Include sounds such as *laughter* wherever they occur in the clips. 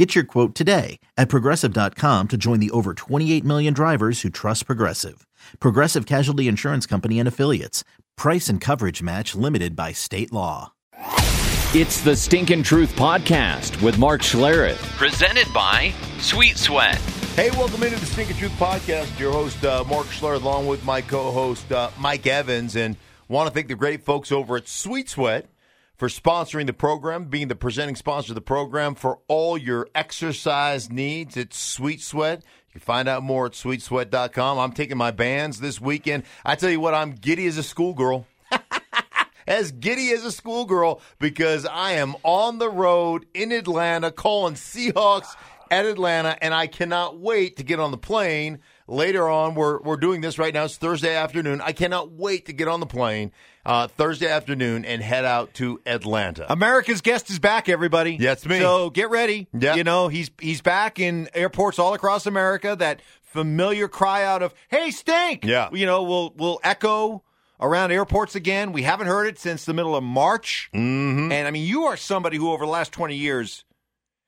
Get your quote today at progressive.com to join the over 28 million drivers who trust Progressive. Progressive Casualty Insurance Company and Affiliates. Price and coverage match limited by state law. It's the Stinkin' Truth Podcast with Mark Schlereth, presented by Sweet Sweat. Hey, welcome into the Stinkin' Truth Podcast. Your host, uh, Mark Schlereth, along with my co host, uh, Mike Evans. And want to thank the great folks over at Sweet Sweat for sponsoring the program, being the presenting sponsor of the program for all your exercise needs. It's Sweet Sweat. You can find out more at sweetsweat.com. I'm taking my bands this weekend. I tell you what, I'm giddy as a schoolgirl. *laughs* as giddy as a schoolgirl because I am on the road in Atlanta calling Seahawks at Atlanta, and I cannot wait to get on the plane later on. We're, we're doing this right now. It's Thursday afternoon. I cannot wait to get on the plane uh, Thursday afternoon and head out to Atlanta. America's guest is back, everybody. Yeah, me. So get ready. Yeah. You know, he's he's back in airports all across America. That familiar cry out of "Hey, stink!" Yeah. You know, will will echo around airports again. We haven't heard it since the middle of March. Mm-hmm. And I mean, you are somebody who over the last twenty years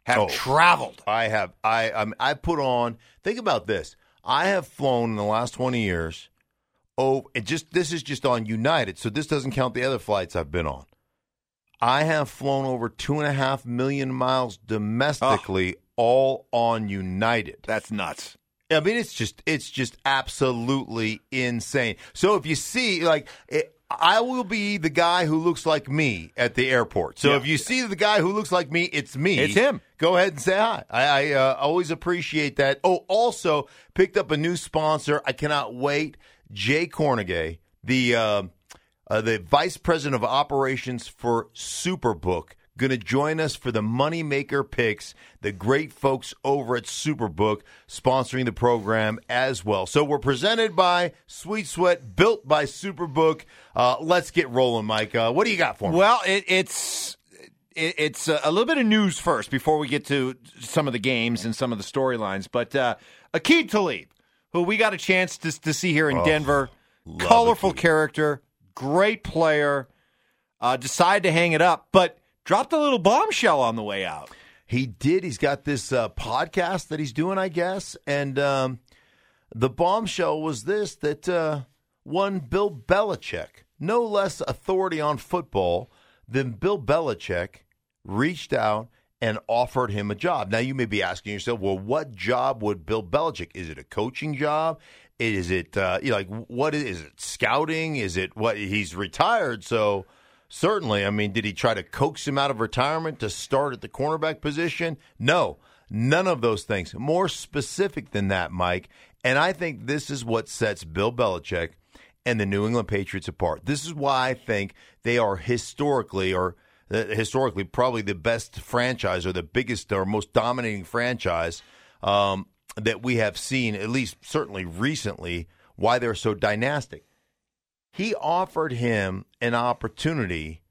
have Oh. traveled. I have. I um, I put on. Think about this. I have flown in the last twenty years. Oh, it just this is just on United, so this doesn't count the other flights I've been on. I have flown over two and a half million miles domestically, all on United. That's nuts. I mean, it's just it's just absolutely insane. So if you see, like, it, I will be the guy who looks like me at the airport. So Yeah. if you see the guy who looks like me, it's me. It's him. Go ahead and say hi. I, I uh, always appreciate that. Oh, also picked up a new sponsor. I cannot wait. Jay Kornegay, the uh, uh, the vice president of operations for Superbook, going to join us for the Moneymaker picks. The great folks over at Superbook sponsoring the program as well. So we're presented by Sweet Sweat, built by Superbook. Uh, let's get rolling, Mike. Uh, what do you got for me? Well, it, it's it's a, little bit of news first before we get to some of the games and some of the storylines. But uh, Aqib Talib, who we got a chance to, to see here in Denver, colorful Aqib. character, great player, uh, decided to hang it up, but dropped a little bombshell on the way out. He did. He's got this uh, podcast that he's doing, I guess. And um, the bombshell was this that uh, one Bill Belichick, no less authority on football than Bill Belichick, reached out and offered him a job. Now, you may be asking yourself, well, what job would Bill Belichick? Is it a coaching job? Is it uh, like what is it? Scouting? Is it what? He's retired, so Certainly. I mean, did he try to coax him out of retirement to start at the cornerback position? No, none of those things. More specific than that, Mike. And I think this is what sets Bill Belichick and the New England Patriots apart. This is why I think they are historically or uh, historically probably the best franchise or the biggest or most dominating franchise um, that we have seen, at least certainly recently, why they're so dynastic he offered him an opportunity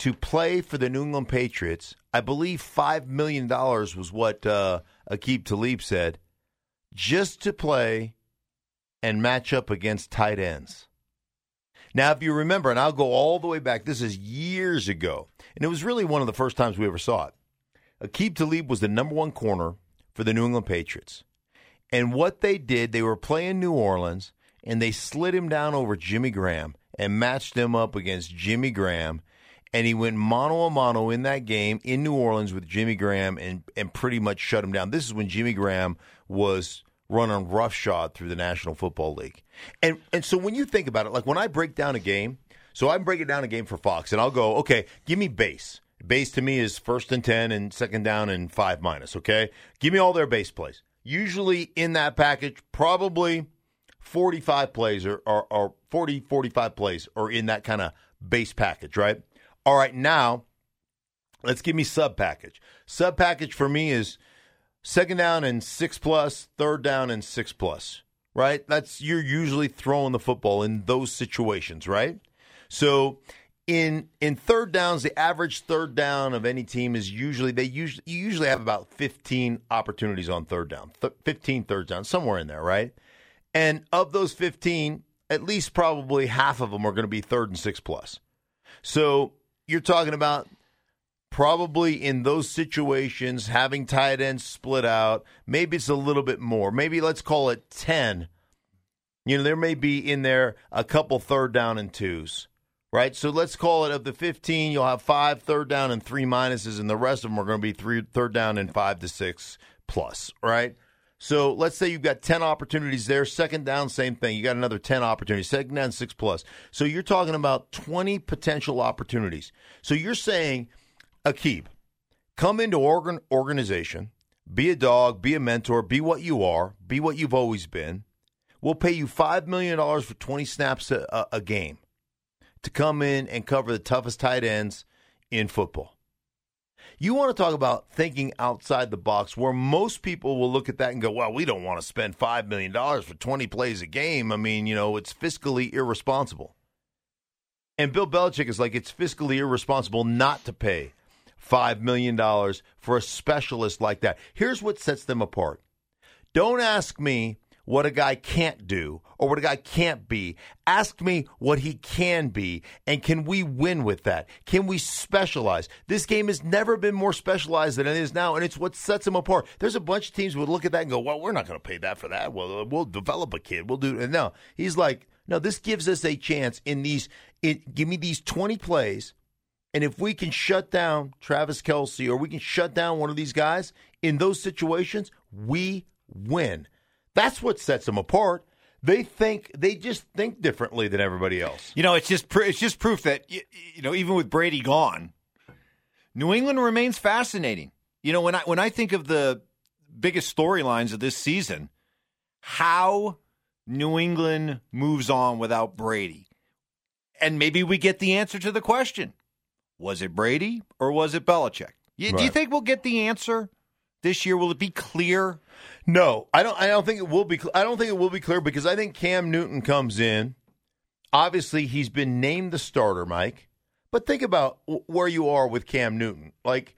to play for the New England Patriots. I believe $5 million was what uh, Aqib Talib said, just to play and match up against tight ends. Now, if you remember, and I'll go all the way back, this is years ago, and it was really one of the first times we ever saw it. Aqib Talib was the number one corner for the New England Patriots. And what they did, they were playing New Orleans, and they slid him down over Jimmy Graham and matched him up against Jimmy Graham. And he went mano a mano in that game in New Orleans with Jimmy Graham and, and pretty much shut him down. This is when Jimmy Graham was running roughshod through the National Football League. And and so when you think about it, like when I break down a game, so I'm breaking down a game for Fox, and I'll go, okay, give me base. Base to me is first and 10 and second down and five minus, okay? Give me all their base plays. Usually in that package, probably 45 plays or, or, or 40, 45 plays are in that kind of base package, right? All right, now let's give me sub package. Sub package for me is second down and six plus, third down and six plus. right? That's you're usually throwing the football in those situations, right? So in in third downs, the average third down of any team is usually they usually you usually have about 15 opportunities on third down. Th- 15 third down, somewhere in there, right? And of those 15, at least probably half of them are going to be third and 6 plus. So you're talking about probably in those situations having tight ends split out, maybe it's a little bit more. Maybe let's call it 10. You know, there may be in there a couple third down and twos right? So let's call it of the 15, you'll have five third down and three minuses, and the rest of them are going to be three third down and five to six plus, right? So let's say you've got 10 opportunities there. Second down, same thing. You got another 10 opportunities. Second down, six plus. So you're talking about 20 potential opportunities. So you're saying, Aqib, come into organ organization, be a dog, be a mentor, be what you are, be what you've always been. We'll pay you $5 million for 20 snaps a, a, a game to come in and cover the toughest tight ends in football. You want to talk about thinking outside the box where most people will look at that and go, well, we don't want to spend $5 million for 20 plays a game. I mean, you know, it's fiscally irresponsible. And Bill Belichick is like, it's fiscally irresponsible not to pay $5 million for a specialist like that. Here's what sets them apart. Don't ask me what a guy can't do or what a guy can't be. Ask me what he can be, and can we win with that? Can we specialize? This game has never been more specialized than it is now, and it's what sets him apart. There's a bunch of teams would look at that and go, "Well, we're not going to pay that for that. Well, we'll develop a kid. We'll do." And no, he's like, "No, this gives us a chance in these. Give me these 20 plays." And if we can shut down Travis Kelce or we can shut down one of these guys in those situations, we win. That's what sets them apart. They think they just think differently than everybody else. You know, it's just pr- it's just proof that you, you know even with Brady gone, New England remains fascinating. You know, when I when I think of the biggest storylines of this season, how New England moves on without Brady. And maybe we get the answer to the question. Was it Brady or was it Belichick? You, right. Do you think we'll get the answer this year? Will it be clear? No, I don't. I don't think it will be. I don't think it will be clear because I think Cam Newton comes in. Obviously, he's been named the starter, Mike. But think about where you are with Cam Newton. Like,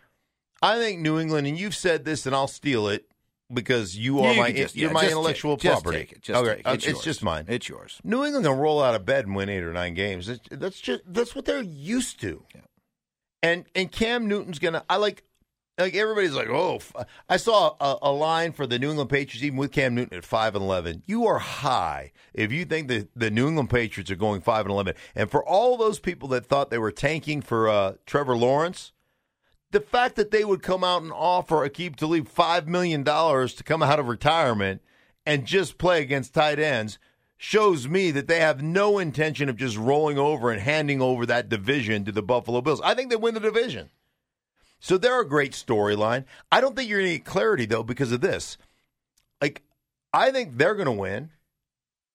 I think New England, and you've said this, and I'll steal it because you are you my just, you're yeah, my intellectual take, property. Just take it. Just okay, it. It's, it's just mine. It's yours. New England can roll out of bed and win eight or nine games. That's just that's what they're used to. Yeah. And and Cam Newton's gonna. I like like everybody's like, oh, I saw a, a, line for the New England Patriots, even with Cam Newton at five and eleven. You are high if you think that the New England Patriots are going five and eleven. And for all those people that thought they were tanking for uh, Trevor Lawrence, the fact that they would come out and offer Aqib Talib five million dollars to come out of retirement and just play against tight ends shows me that they have no intention of just rolling over and handing over that division to the Buffalo Bills. I think they win the division. So they're a great storyline. I don't think you're going to get clarity though because of this. Like, I think they're going to win,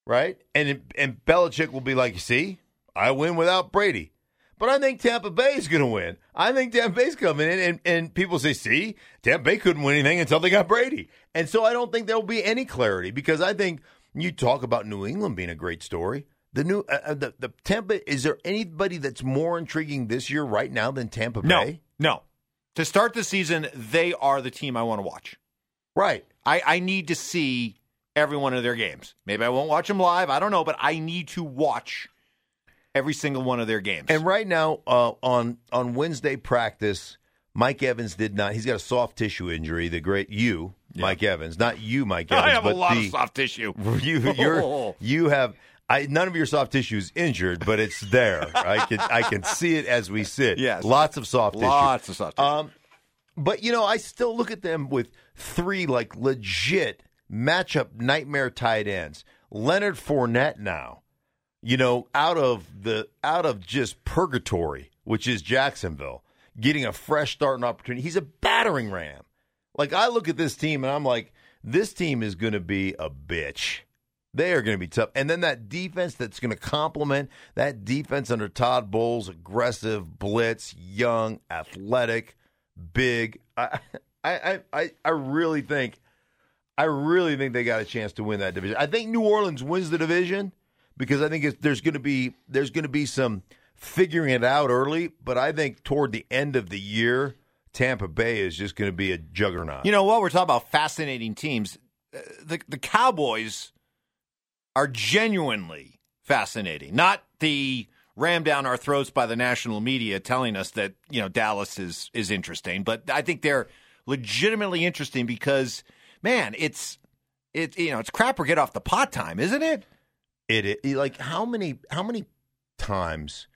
right? And and Belichick will be like, "See, I win without Brady." But I think Tampa Bay is going to win. I think Tampa Bay's coming in, and, and people say, "See, Tampa Bay couldn't win anything until they got Brady." And so I don't think there will be any clarity because I think you talk about New England being a great story. The new uh, uh the the Tampa is there anybody that's more intriguing this year right now than Tampa Bay? No, no to start the season, they are the team I want to watch. Right. I, I need to see every one of their games. Maybe I won't watch them live. I don't know, but I need to watch every single one of their games. And right now, uh, on on Wednesday practice, Mike Evans did not. He's got a soft tissue injury. The great you, yeah. Mike Evans, not you, Mike *laughs* Evans. I have a lot the, of soft tissue. *laughs* You, *laughs* you have I, none of your soft tissue is injured, but it's there. I can I can see it as we sit. *laughs* Yes, lots of soft tissue. Lots of soft tissue. Um, but you know, I still look at them with three like legit matchup nightmare tight ends. Leonard Fournette now, you know, out of the out of just purgatory, which is Jacksonville, getting a fresh start and opportunity. He's a battering ram. Like I look at this team and I'm like, this team is going to be a bitch. They are going to be tough. And then that defense that's going to complement that defense under Todd Bowles, aggressive, blitz, young, athletic, big. I, I, I, I really think I really think they got a chance to win that division. I think New Orleans wins the division because I think there's going to be there's going to be some figuring it out early, but I think toward the end of the year, Tampa Bay is just going to be a juggernaut. You know what? We're talking about fascinating teams. Uh, the the Cowboys are genuinely fascinating. Not the ram down our throats by the national media telling us that you know Dallas is is interesting, but I think they're legitimately interesting because man, it's it you know it's crap or get off the pot time, isn't it? It, it like how many how many times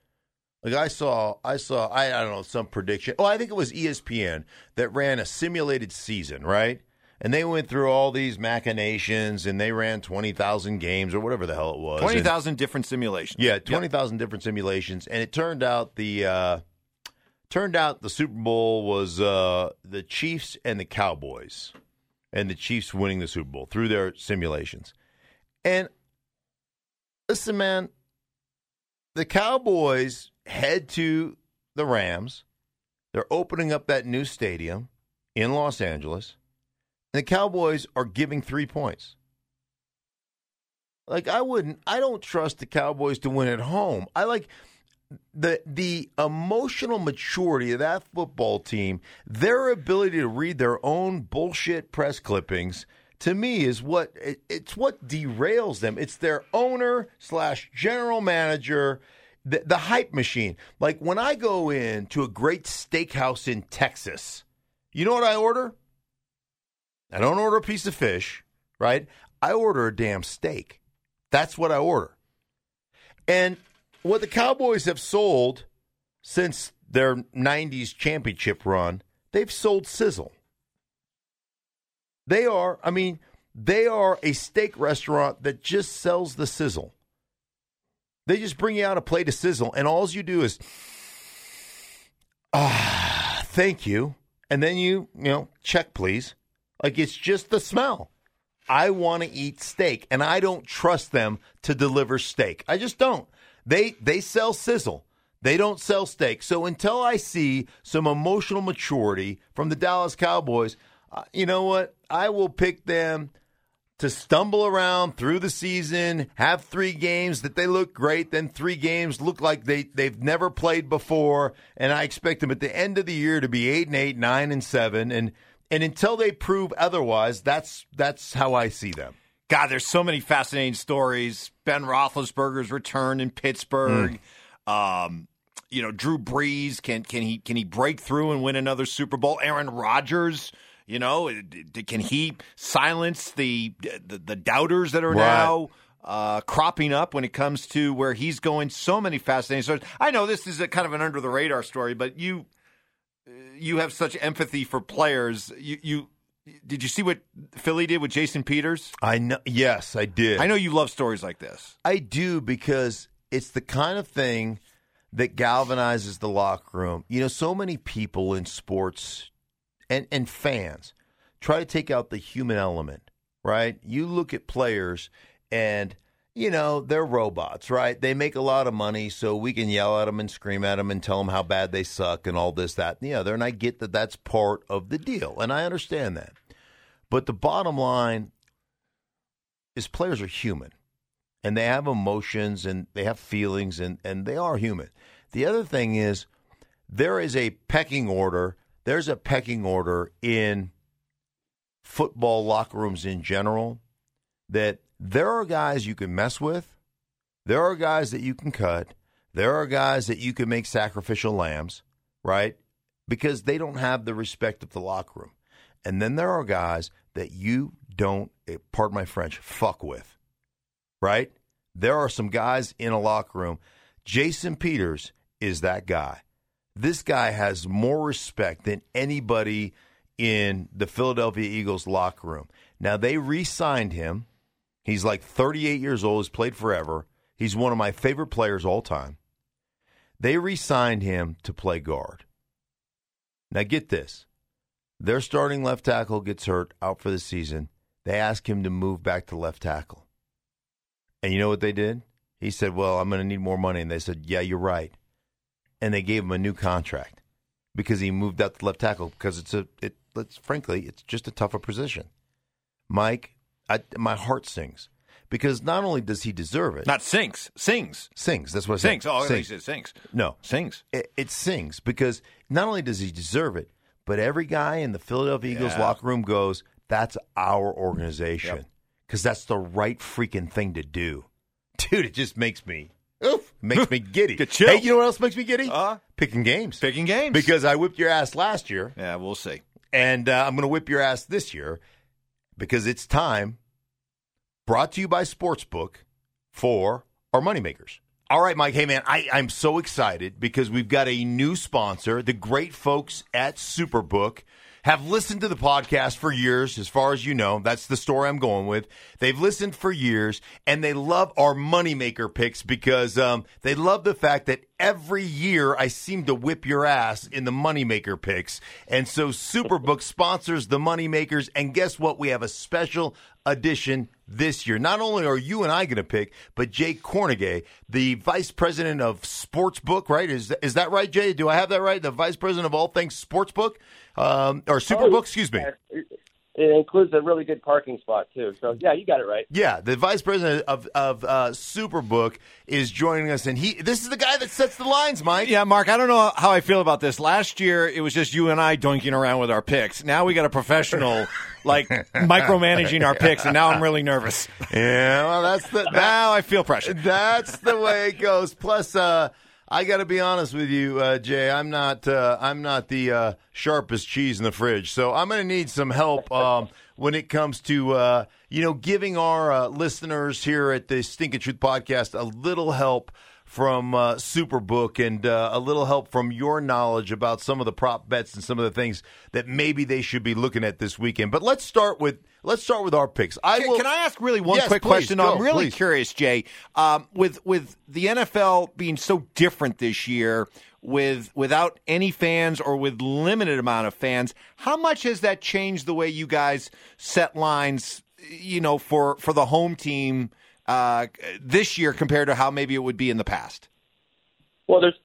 like I saw I saw I, I don't know some prediction. Oh, I think it was ESPN that ran a simulated season, right? And they went through all these machinations and they ran 20,000 games or whatever the hell it was. 20,000 different simulations. Yeah, 20,000 yep. different simulations and it turned out the uh turned out the Super Bowl was uh the Chiefs and the Cowboys and the Chiefs winning the Super Bowl through their simulations. And listen, man, the Cowboys head to the Rams. They're opening up that new stadium in Los Angeles. And the Cowboys are giving three points. Like I wouldn't I don't trust the Cowboys to win at home. I like the the emotional maturity of that football team, their ability to read their own bullshit press clippings, to me is what it, it's what derails them. It's their owner slash general manager, the, the hype machine. Like when I go in to a great steakhouse in Texas, you know what I order? I don't order a piece of fish, right? I order a damn steak. That's what I order. And what the Cowboys have sold since their 90s championship run, they've sold sizzle. They are, I mean, they are a steak restaurant that just sells the sizzle. They just bring you out a plate of sizzle, and all you do is, ah, thank you. And then you, you know, check, please. Like it's just the smell. I want to eat steak, and I don't trust them to deliver steak. I just don't. They they sell sizzle. They don't sell steak. So until I see some emotional maturity from the Dallas Cowboys, uh, you know what? I will pick them to stumble around through the season, have three games that they look great, then three games look like they they've never played before, and I expect them at the end of the year to be eight and eight, nine and seven, and and until they prove otherwise, that's that's how I see them. God, there's so many fascinating stories. Ben Roethlisberger's return in Pittsburgh. Mm. Um, you know, Drew Brees can can he can he break through and win another Super Bowl? Aaron Rodgers, you know, can he silence the the, the doubters that are right. now uh, cropping up when it comes to where he's going? So many fascinating stories. I know this is a kind of an under the radar story, but you you have such empathy for players. You you did you see what Philly did with Jason Peters? I know. Yes, I did. I know you love stories like this. I do because it's the kind of thing that galvanizes the locker room. You know, so many people in sports and and fans try to take out the human element, right? You look at players and you know, they're robots, right? They make a lot of money, so we can yell at them and scream at them and tell them how bad they suck and all this, that, and the other. And I get that that's part of the deal, and I understand that. But the bottom line is players are human, and they have emotions and they have feelings, and, and they are human. The other thing is there is a pecking order. There's a pecking order in football locker rooms in general that – there are guys you can mess with. There are guys that you can cut. There are guys that you can make sacrificial lambs, right? Because they don't have the respect of the locker room. And then there are guys that you don't, eh, pardon my French, fuck with, right? There are some guys in a locker room. Jason Peters is that guy. This guy has more respect than anybody in the Philadelphia Eagles locker room. Now, they re signed him He's like 38 years old, He's played forever. He's one of my favorite players all time. They re signed him to play guard. Now, get this their starting left tackle gets hurt out for the season. They ask him to move back to left tackle. And you know what they did? He said, Well, I'm going to need more money. And they said, Yeah, you're right. And they gave him a new contract because he moved out to left tackle because it's a, it, let's frankly, it's just a tougher position. Mike, I, my heart sings because not only does he deserve it, Not sings. Sings. sings. That's what I said. Sings. Oh, I thought you sings. said sings. No, Sings. it, it sings because not only does he deserve it, but every guy in the Philadelphia Eagles Yeah. locker room goes, "That's our organization," Yep. because that's the right freaking thing to do. *laughs* Dude, it just makes me, oof, makes me *laughs* giddy. Hey, you know what else makes me giddy? Uh? Picking games. Picking games. Because I whipped your ass last year, Yeah, we'll see. and uh, I'm going to whip your ass this year because it's time. Brought to you by Sportsbook for our moneymakers. All right, Mike. Hey, man, I, I'm so excited because we've got a new sponsor. The great folks at Superbook have listened to the podcast for years, as far as you know. That's the story I'm going with. They've listened for years, and they love our moneymaker picks because um, they love the fact that every year I seem to whip your ass in the moneymaker picks. And so Superbook sponsors the moneymakers. And guess what? We have a special edition this year. Not only are you and I going to pick, but Jay Kornegay, the vice president of Sportsbook, right? Is is that right, Jay? Do I have that right? The vice president of all things Sportsbook um, or Superbook? Excuse me. It includes a really good parking spot too. So yeah, you got it right. Yeah, the vice president of of uh, Superbook is joining us, and he this is the guy that sets the lines, Mike. Yeah, Mark, I don't know how I feel about this. Last year, it was just you and I doinking around with our picks. Now we got a professional, *laughs* like, micromanaging our picks, and now I'm really nervous. Yeah, well, that's the that, Now I feel pressure. That's the way it goes. Plus, uh, I got to be honest with you, uh, Jay. I'm not. Uh, I'm not the uh, sharpest cheese in the fridge, so I'm going to need some help um, when it comes to uh, you know giving our uh, listeners here at the Stinking Truth podcast a little help from uh, Superbook and uh, a little help from your knowledge about some of the prop bets and some of the things that maybe they should be looking at this weekend. But let's start with let's start with our picks. I Can, will, can I ask really one Yes, quick please, question? go, I'm really please. curious, Jay. Um, with with the NFL being so different this year, with without any fans or with limited amount of fans, how much has that changed the way you guys set lines? You know, for for the home team uh, this year compared to how maybe it would be in the past. Well, there's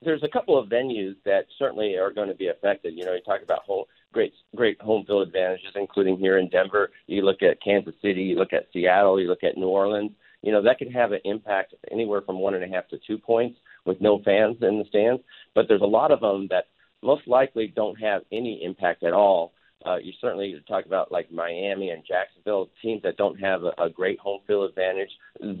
there's a couple of venues that certainly are going to be affected. You know, you talk about home, great great home field advantages, including here in Denver. You look at Kansas City, you look at Seattle, you look at New Orleans. You know, that could have an impact anywhere from one and a half to two points with no fans in the stands. But there's a lot of them that most likely don't have any impact at all. Uh, you certainly talk about like Miami and Jacksonville, teams that don't have a, a great home field advantage,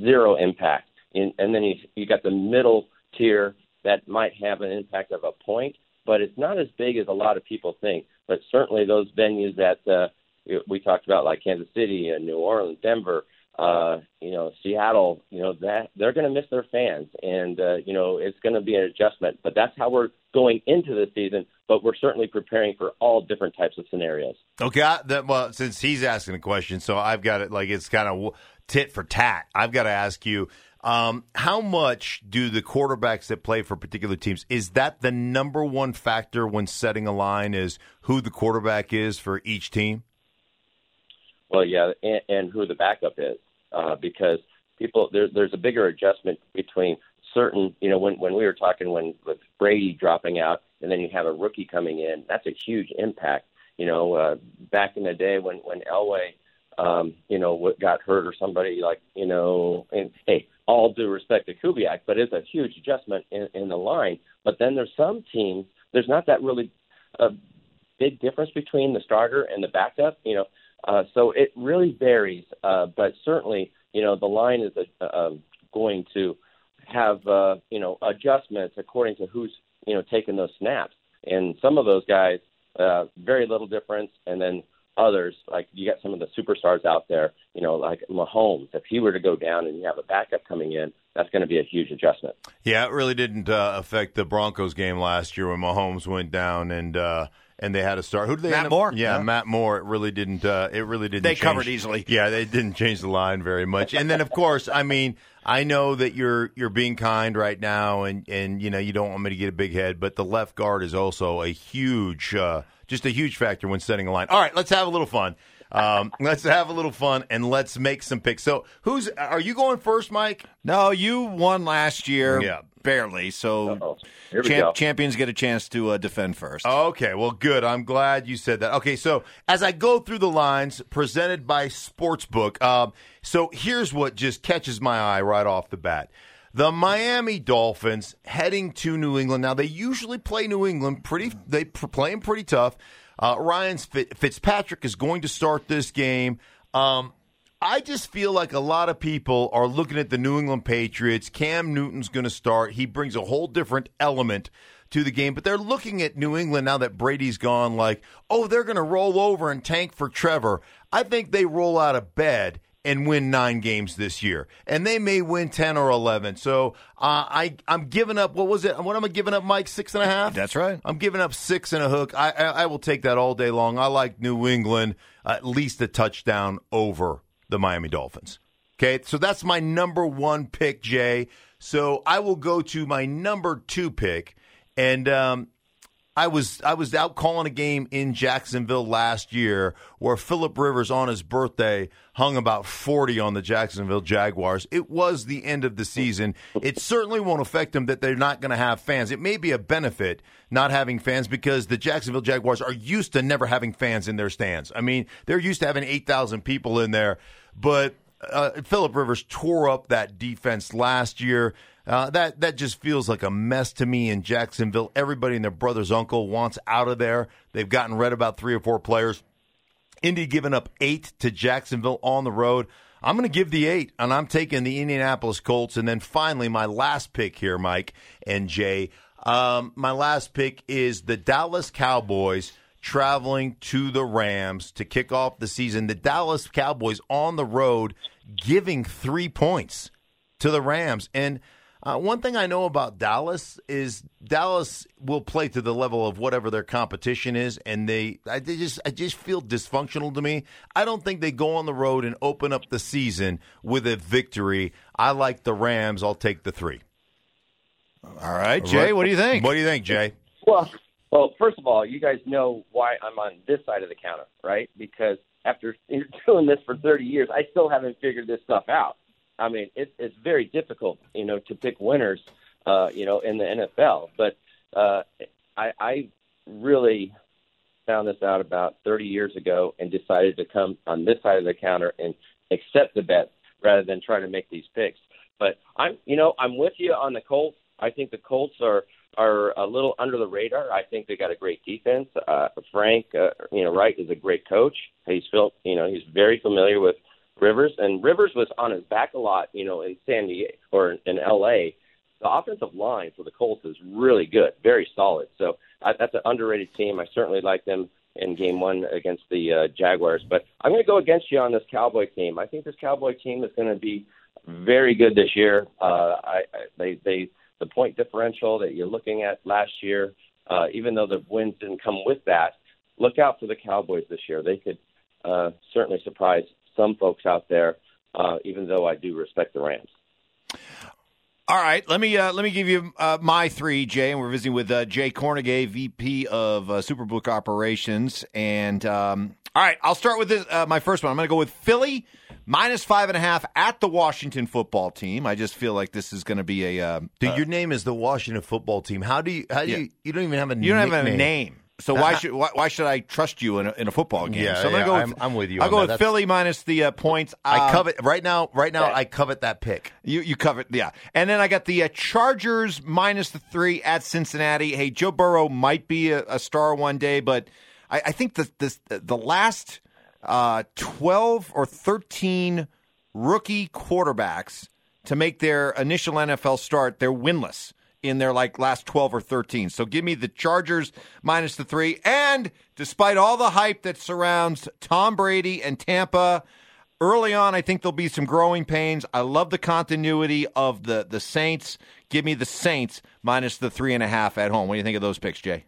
zero impact. In, and then you you got the middle tier that might have an impact of a point, but it's not as big as a lot of people think. But certainly those venues that uh, we- we talked about, like Kansas City and New Orleans, Denver, uh, you know, Seattle, you know, that they're going to miss their fans, and uh, you know, it's going to be an adjustment. But that's how we're going into the season. But we're certainly preparing for all different types of scenarios. Okay, I, that, well, since he's asking a question, so I've got it like it's kind of tit for tat. I've got to ask you, um, how much do the quarterbacks that play for particular teams is that the number one factor when setting a line? Is who the quarterback is for each team? Well, yeah, and, and who the backup is, uh, because people there, there's a bigger adjustment between certain, you know, when when we were talking when with Brady dropping out, and then you have a rookie coming in, that's a huge impact. You know, uh, back in the day when when Elway, um, you know, what got hurt or somebody like, you know, and hey, all due respect to Kubiak, but it's a huge adjustment in, in the line. But then there's some teams, there's not that really a big difference between the starter and the backup. You know, uh, so it really varies, uh, but certainly, you know, the line is uh, um going to have, uh, you know, adjustments according to who's, you know, taking those snaps. And some of those guys, uh, very little difference. And then others, like you got some of the superstars out there, you know, like Mahomes. If he were to go down and you have a backup coming in, that's going to be a huge adjustment. Yeah, it really didn't uh, affect the Broncos game last year when Mahomes went down and uh, and they had a start. Who did they? Matt end up- Moore? Yeah, Yeah. Matt Moore. It really didn't. Uh, it really didn't. They change- covered easily. Yeah, they didn't change the line very much. And then, of course, I mean, I know that you're you're being kind right now, and and you know you don't want me to get a big head, but the left guard is also a huge, uh, just a huge factor when setting a line. All right, let's have a little fun. Um, *laughs* let's have a little fun and let's make some picks. So, who's are you going first, Mike? No, you won last year. Yeah. barely. So Uh-oh. Here we champ- champions get a chance to uh, defend first. Okay, well, good. I'm glad you said that. Okay, so as I go through the lines presented by Sportsbook, um, so here's what just catches my eye right off the bat. The Miami Dolphins heading to New England. Now they usually play New England pretty. They play 'em pretty tough. Uh, Ryan Fitzpatrick is going to start this game. Um, I just feel like a lot of people are looking at the New England Patriots. Cam Newton's going to start. He brings a whole different element to the game, but they're looking at New England now that Brady's gone like, oh, they're going to roll over and tank for Trevor. I think they roll out of bed and win nine games this year, and they may win ten or eleven. So uh, I I'm giving up. What was it? What am I giving up, Mike? Six and a half. That's right. I'm giving up six and a hook. I, I, I will take that all day long. I like New England at least a touchdown over the Miami Dolphins. Okay, so that's my number one pick, Jay. So I will go to my number two pick, and um, I was I was out calling a game in Jacksonville last year where Philip Rivers on his birthday hung about 40 on the Jacksonville Jaguars. It was the end of the season. It certainly won't affect them that they're not going to have fans. It may be a benefit not having fans because the Jacksonville Jaguars are used to never having fans in their stands. I mean, they're used to having 8,000 people in there, but uh, Philip Rivers tore up that defense last year. Uh, that that just feels like a mess to me in Jacksonville. Everybody and their brother's uncle wants out of there. They've gotten rid about three or four players. Indy giving up eight to Jacksonville on the road. I'm going to give the eight, and I'm taking the Indianapolis Colts. And then finally, my last pick here, Mike and Jay. Um, my last pick is the Dallas Cowboys traveling to the Rams to kick off the season. The Dallas Cowboys on the road giving three points to the Rams. And uh, one thing I know about Dallas is Dallas will play to the level of whatever their competition is, and they, I they just, I just feel dysfunctional to me. I don't think they go on the road and open up the season with a victory. I like the Rams. I'll take the three. All right, Jay, what do you think? What do you think, Jay? Well, well, first of all, you guys know why I'm on this side of the counter, right? Because after you're *laughs* doing this for 30 years, I still haven't figured this stuff out. I mean, it, it's very difficult, you know, to pick winners, uh, you know, in the NFL. But uh, I, I really found this out about 30 years ago and decided to come on this side of the counter and accept the bet rather than try to make these picks. But I'm, you know, I'm with you on the Colts. I think the Colts are are a little under the radar. I think they got a great defense. Uh, Frank, uh, you know, Reich is a great coach. He's built, you know, he's very familiar with Rivers, and Rivers was on his back a lot, you know, in San Diego or in L.A. The offensive line for the Colts is really good, very solid. So uh, that's an underrated team. I certainly like them in Game One against the uh, Jaguars, but I'm going to go against you on this Cowboy team. I think this Cowboy team is going to be very good this year. Uh, I, I they they the point differential that you're looking at last year, uh, even though the wins didn't come with that, look out for the Cowboys this year. They could uh, certainly surprise some folks out there, uh, even though I do respect the Rams. All right, let me uh, let me give you uh, my three, Jay, and we're visiting with uh, Jay Kornegay, VP of uh, Superbook Operations. And um, all right, I'll start with this. Uh, my first one. I'm going to go with Philly minus five and a half at the Washington Football Team. I just feel like this is going to be a. Uh, Dude, uh, your name is the Washington Football Team. How do you? How do Yeah. you? You don't even have a. Name? You don't have a name, so why should why, why should I trust you in a, in a football game? Yeah, so I'm yeah, go. I'm- With, I'm with you I'll go that. with Philly minus the uh, points. I Um, covet right now. Right now, I covet that pick. You you covered yeah, and then I got the uh, Chargers minus the three at Cincinnati. Hey, Joe Burrow might be a, a star one day, but I, I think the this the last uh, twelve or thirteen rookie quarterbacks to make their initial NFL start, they're winless in their like last 12 or 13. So give me the Chargers minus the 3 and despite all the hype that surrounds Tom Brady and Tampa early on I think there'll be some growing pains. I love the continuity of the the Saints. Give me the Saints minus the three and a half at home. What do you think of those picks, Jay?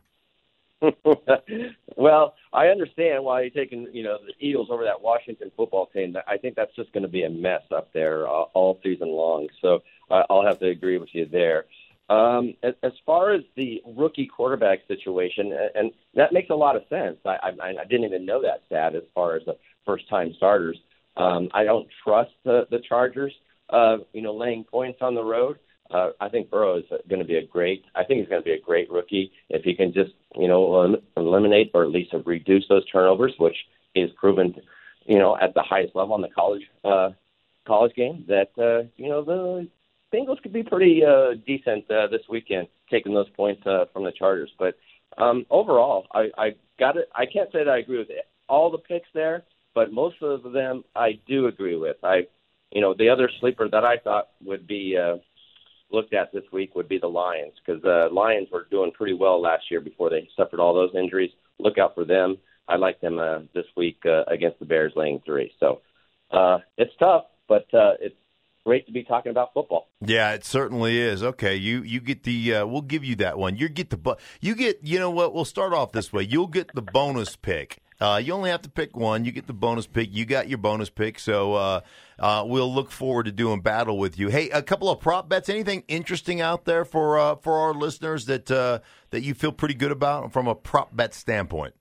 *laughs* well, I understand why you're taking you know the Eagles over that Washington football team. I think that's just going to be a mess up there uh, all season long. So uh, I'll have to agree with you there. Um, as, far as the rookie quarterback situation, and, that makes a lot of sense. I, I, I didn't even know that stat as far as the first time starters. Um, I don't trust the, the Chargers, uh, you know, laying points on the road. Uh, I think Burrow is going to be a great. I think he's going to be a great rookie if he can just, you know, elim- eliminate or at least reduce those turnovers, which is proven, you know, at the highest level on the college uh, college game. That uh, you know the Bengals could be pretty uh, decent uh, this weekend, taking those points uh, from the Chargers. But um, overall, I, I got it. I can't say that I agree with all the picks there, but most of them I do agree with. I, you know, the other sleeper that I thought would be uh, looked at this week would be the Lions because the uh, Lions were doing pretty well last year before they suffered all those injuries. Look out for them. I like them uh, this week uh, against the Bears, laying three. So uh, it's tough, but uh, it's great to be talking about football. Yeah, it certainly is. Okay, you you get the uh, we'll give you that one. You get the bu- you get you know what? We'll start off this way. You'll get the bonus pick. Uh, you only have to pick one. You get the bonus pick. You got your bonus pick. So uh, uh, we'll look forward to doing battle with you. Hey, a couple of prop bets. Anything interesting out there for uh, for our listeners that uh, that you feel pretty good about from a prop bet standpoint?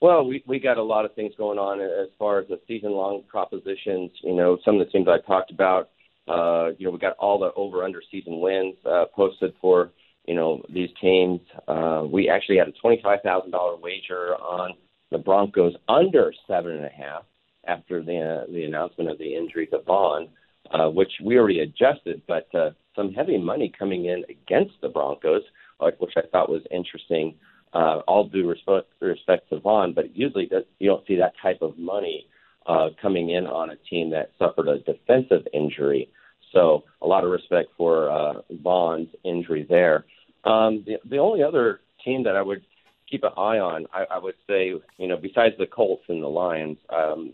Well, we we got a lot of things going on as far as the season long propositions. You know, some of the teams I talked about. Uh, you know, we got all the over under season wins uh, posted for you know these teams. Uh, we actually had a twenty five thousand dollar wager on the Broncos under seven and a half after the uh, the announcement of the injury to Von, uh, which we already adjusted, but uh, some heavy money coming in against the Broncos, uh, which I thought was interesting uh, all due respect, respect to Von, but usually that, you don't see that type of money uh, coming in on a team that suffered a defensive injury. So a lot of respect for uh, Von's injury there. Um, the, the only other team that I would keep an eye on, I, I would say, you know, besides the Colts and the Lions, um,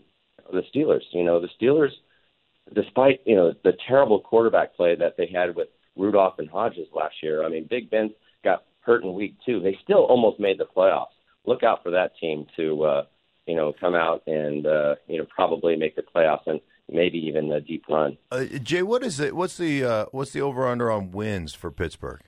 the Steelers. You know, the Steelers, despite you know the terrible quarterback play that they had with Rudolph and Hodges last year. I mean, Big Ben got hurt in week two. They still almost made the playoffs. Look out for that team to uh, you know come out and uh, you know probably make the playoffs and maybe even a deep run. Uh, Jay, what is it? What's the uh, what's the over under on wins for Pittsburgh?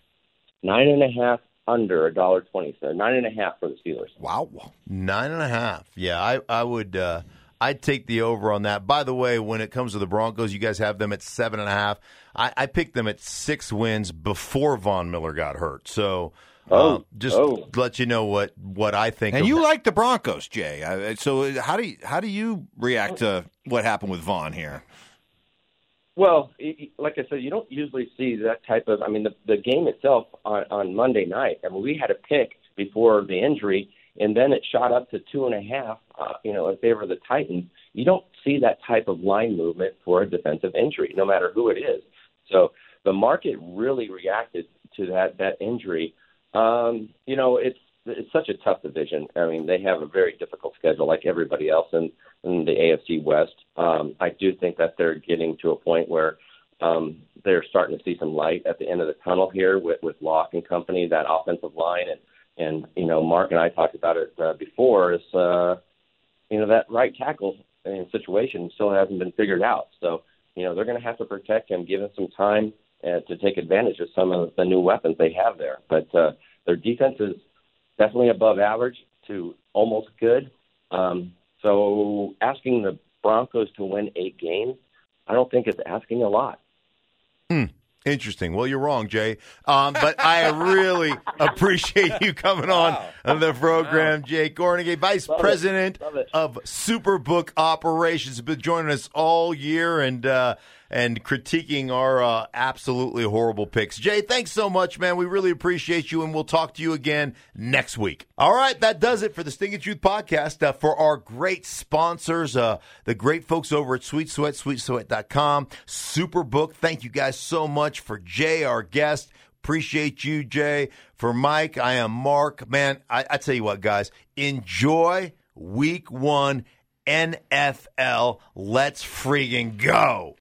Nine and a half under a dollar twenty. So nine and a half for the Steelers. Wow, nine and a half. Yeah, I I would. Uh, I'd take the over on that. By the way, when it comes to the Broncos, you guys have them at seven and a half. I, I picked them at six wins before Von Miller got hurt. So Oh, uh, just oh. let you know what, what I think. And of you like the Broncos, Jay. Uh, So how do you, how do you react to what happened with Von here? Well, it, it- like I said, you don't usually see that type of. I mean, the the game itself on, on Monday night. I mean, we had a pick before the injury, and then it shot up to two and a half. Uh, you know, in favor of the Titans. You don't see that type of line movement for a defensive injury, no matter who it is. So the market really reacted to that that injury. Um, you know, it's it's such a tough division. I mean, they have a very difficult schedule, like everybody else in in the AFC West. Um, I do think that they're getting to a point where um, they're starting to see some light at the end of the tunnel here with with Lock and company, that offensive line, and and you know, Mark and I talked about it uh, before. Is uh, you know that right tackle in situation still hasn't been figured out. So you know they're going to have to protect him, give him some time uh, to take advantage of some of the new weapons they have there. But uh, their defense is definitely above average to almost good. Um, so asking the Broncos to win eight games, I don't think it's asking a lot. Interesting. Well, you're wrong, Jay. Um, but I really *laughs* appreciate you coming on the program, Jay Kornegay, Vice Love. President it. of Superbook Operations, been joining us all year and uh, and critiquing our uh, absolutely horrible picks. Jay, thanks so much, man. We really appreciate you, and we'll talk to you again next week. All right, that does it for the Stinking Truth podcast. Uh, for our great sponsors, uh, the great folks over at Sweet Sweat, sweetsweat.com, Superbook. Thank you guys so much for Jay, our guest. Appreciate you, Jay. For Mike, I am Mark. Man, I, I tell you what, guys, enjoy week one NFL. Let's freaking go.